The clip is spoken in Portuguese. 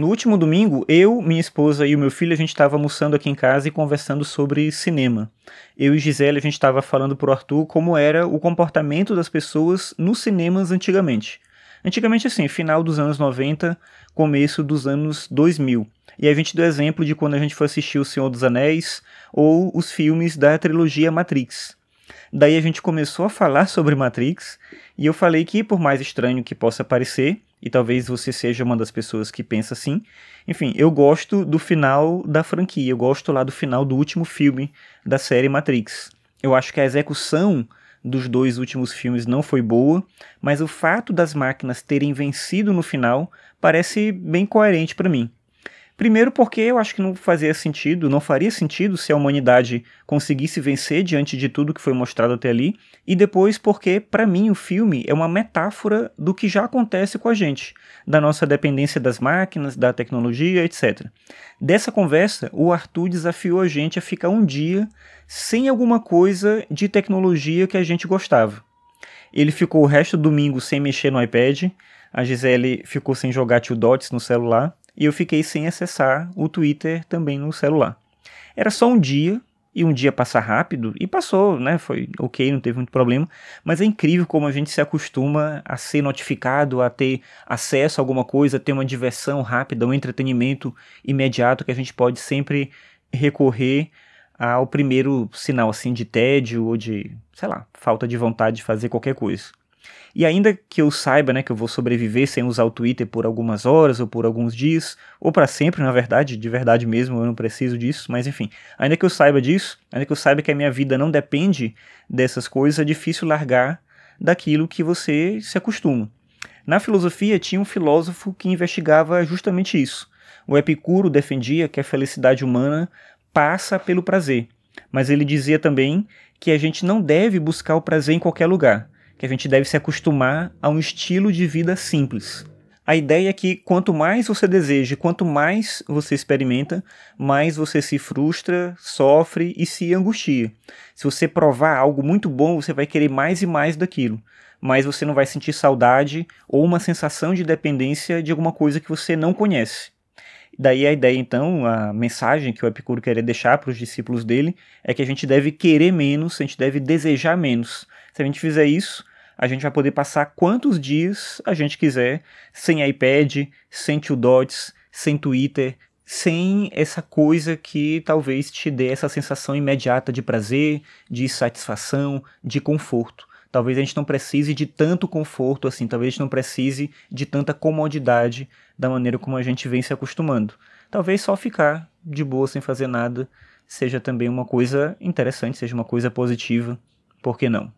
No último domingo, eu, minha esposa e o meu filho, a gente estava almoçando aqui em casa e conversando sobre cinema. Eu e Gisele, a gente estava falando pro Arthur como era o comportamento das pessoas nos cinemas antigamente. Antigamente, assim, final dos anos 90, começo dos anos 2000. E a gente deu exemplo de quando a gente foi assistir O Senhor dos Anéis ou os filmes da trilogia Matrix. Daí a gente começou a falar sobre Matrix e eu falei que, por mais estranho que possa parecer, e talvez você seja uma das pessoas que pensa assim, enfim, eu gosto do final da franquia, eu gosto lá do final do último filme da série Matrix. Eu acho que a execução dos dois últimos filmes não foi boa, mas o fato das máquinas terem vencido no final parece bem coerente para mim. Primeiro, porque eu acho que não fazia sentido, não faria sentido se a humanidade conseguisse vencer diante de tudo que foi mostrado até ali. E depois, porque, para mim, o filme é uma metáfora do que já acontece com a gente, da nossa dependência das máquinas, da tecnologia, etc. Dessa conversa, o Arthur desafiou a gente a ficar um dia sem alguma coisa de tecnologia que a gente gostava. Ele ficou o resto do domingo sem mexer no iPad, a Gisele ficou sem jogar Two Dots no celular e eu fiquei sem acessar o Twitter também no celular. Era só um dia, e um dia passa rápido, e passou, né? Foi ok, não teve muito problema, mas é incrível como a gente se acostuma a ser notificado, a ter acesso a alguma coisa, a ter uma diversão rápida, um entretenimento imediato que a gente pode sempre recorrer ao primeiro sinal assim de tédio ou de, sei lá, falta de vontade de fazer qualquer coisa. E ainda que eu saiba né, que eu vou sobreviver sem usar o Twitter por algumas horas ou por alguns dias, ou para sempre, na verdade, de verdade mesmo, eu não preciso disso, mas enfim, ainda que eu saiba disso, ainda que eu saiba que a minha vida não depende dessas coisas, é difícil largar daquilo que você se acostuma. Na filosofia tinha um filósofo que investigava justamente isso. O Epicuro defendia que a felicidade humana passa pelo prazer, mas ele dizia também que a gente não deve buscar o prazer em qualquer lugar que a gente deve se acostumar a um estilo de vida simples. A ideia é que quanto mais você deseja, quanto mais você experimenta, mais você se frustra, sofre e se angustia. Se você provar algo muito bom, você vai querer mais e mais daquilo, mas você não vai sentir saudade ou uma sensação de dependência de alguma coisa que você não conhece. Daí a ideia, então, a mensagem que o Epicuro queria deixar para os discípulos dele é que a gente deve querer menos, a gente deve desejar menos. Se a gente fizer isso, a gente vai poder passar quantos dias a gente quiser sem iPad, sem Two Dots, sem Twitter, sem essa coisa que talvez te dê essa sensação imediata de prazer, de satisfação, de conforto. Talvez a gente não precise de tanto conforto assim, talvez a gente não precise de tanta comodidade da maneira como a gente vem se acostumando. Talvez só ficar de boa sem fazer nada seja também uma coisa interessante, seja uma coisa positiva, por que não?